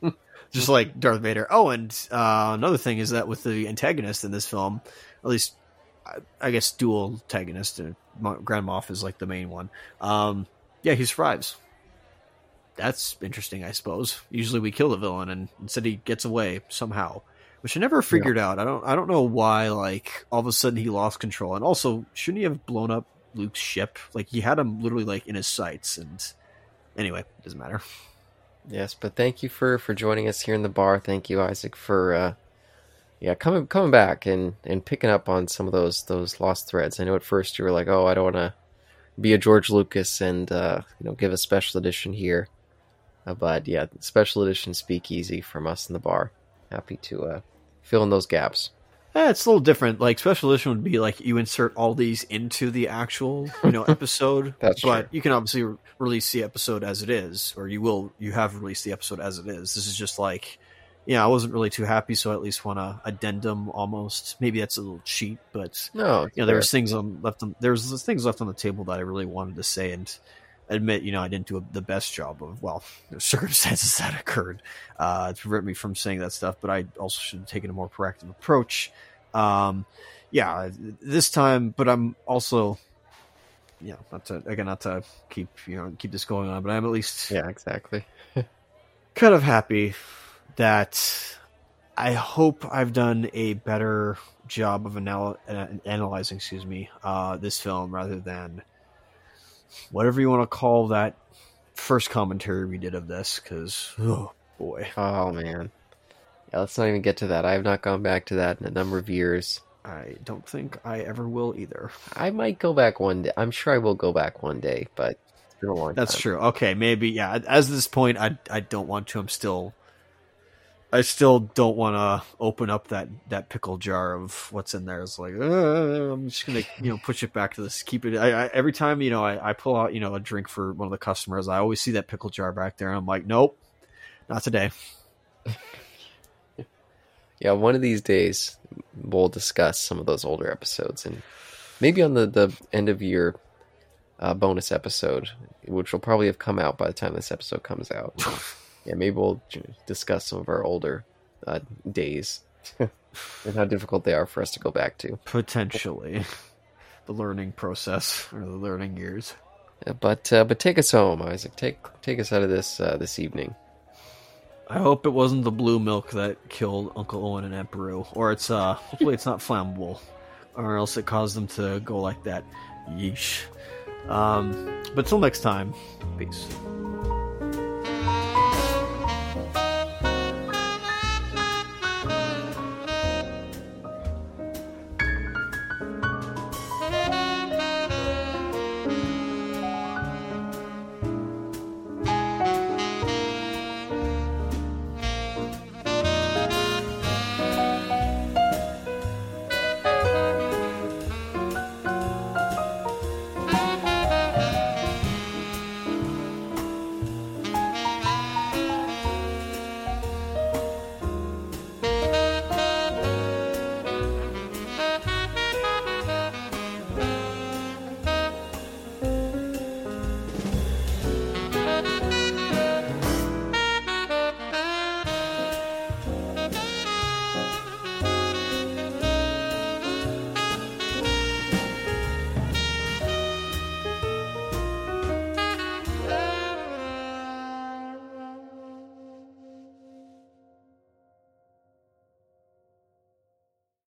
Just like Darth Vader. Oh, and uh, another thing is that with the antagonist in this film, at least I, I guess dual antagonist, uh, Grand Moff is like the main one. Um, yeah, he survives. That's interesting, I suppose. Usually we kill the villain, and instead he gets away somehow. Which I never figured out. I don't I don't know why like all of a sudden he lost control, and also shouldn't he have blown up Luke's ship? Like he had him literally like in his sights, and anyway, doesn't matter. Yes, but thank you for for joining us here in the bar. Thank you, Isaac, for uh, yeah coming coming back and and picking up on some of those those lost threads. I know at first you were like, oh, I don't want to be a George Lucas and uh, you know give a special edition here, uh, but yeah, special edition speakeasy from us in the bar. Happy to uh, fill in those gaps. Eh, it's a little different. Like special edition would be like you insert all these into the actual you know episode. That's but true. you can obviously re- release the episode as it is, or you will. You have released the episode as it is. This is just like, yeah, I wasn't really too happy, so I at least want a addendum almost. Maybe that's a little cheap, but No, you know there was things on left on there was things left on the table that I really wanted to say and admit you know I didn't do a, the best job of well the circumstances that occurred uh, to prevent me from saying that stuff but I also should have taken a more proactive approach um, yeah this time but I'm also yeah not to again not to keep you know keep this going on but I'm at least yeah, exactly. kind of happy that I hope I've done a better job of anal- uh, analyzing, excuse me, uh, this film rather than whatever you want to call that first commentary we did of this. Because oh boy, Oh man, yeah. Let's not even get to that. I have not gone back to that in a number of years. I don't think I ever will either. I might go back one day. I'm sure I will go back one day, but it's been a long That's time. true. Okay, maybe yeah. As this point, I I don't want to. I'm still. I still don't want to open up that, that pickle jar of what's in there. It's like uh, I'm just gonna you know push it back to this. Keep it. I, I, every time you know I, I pull out you know a drink for one of the customers, I always see that pickle jar back there, and I'm like, nope, not today. Yeah, one of these days we'll discuss some of those older episodes, and maybe on the the end of year uh, bonus episode, which will probably have come out by the time this episode comes out. yeah, maybe we'll discuss some of our older uh, days and how difficult they are for us to go back to. Potentially, the learning process or the learning years. Yeah, but uh, but take us home, Isaac. Take take us out of this uh, this evening. I hope it wasn't the blue milk that killed Uncle Owen and Aunt Beru, or it's uh, hopefully it's not flammable, or else it caused them to go like that. Yeesh. Um, but till next time, peace.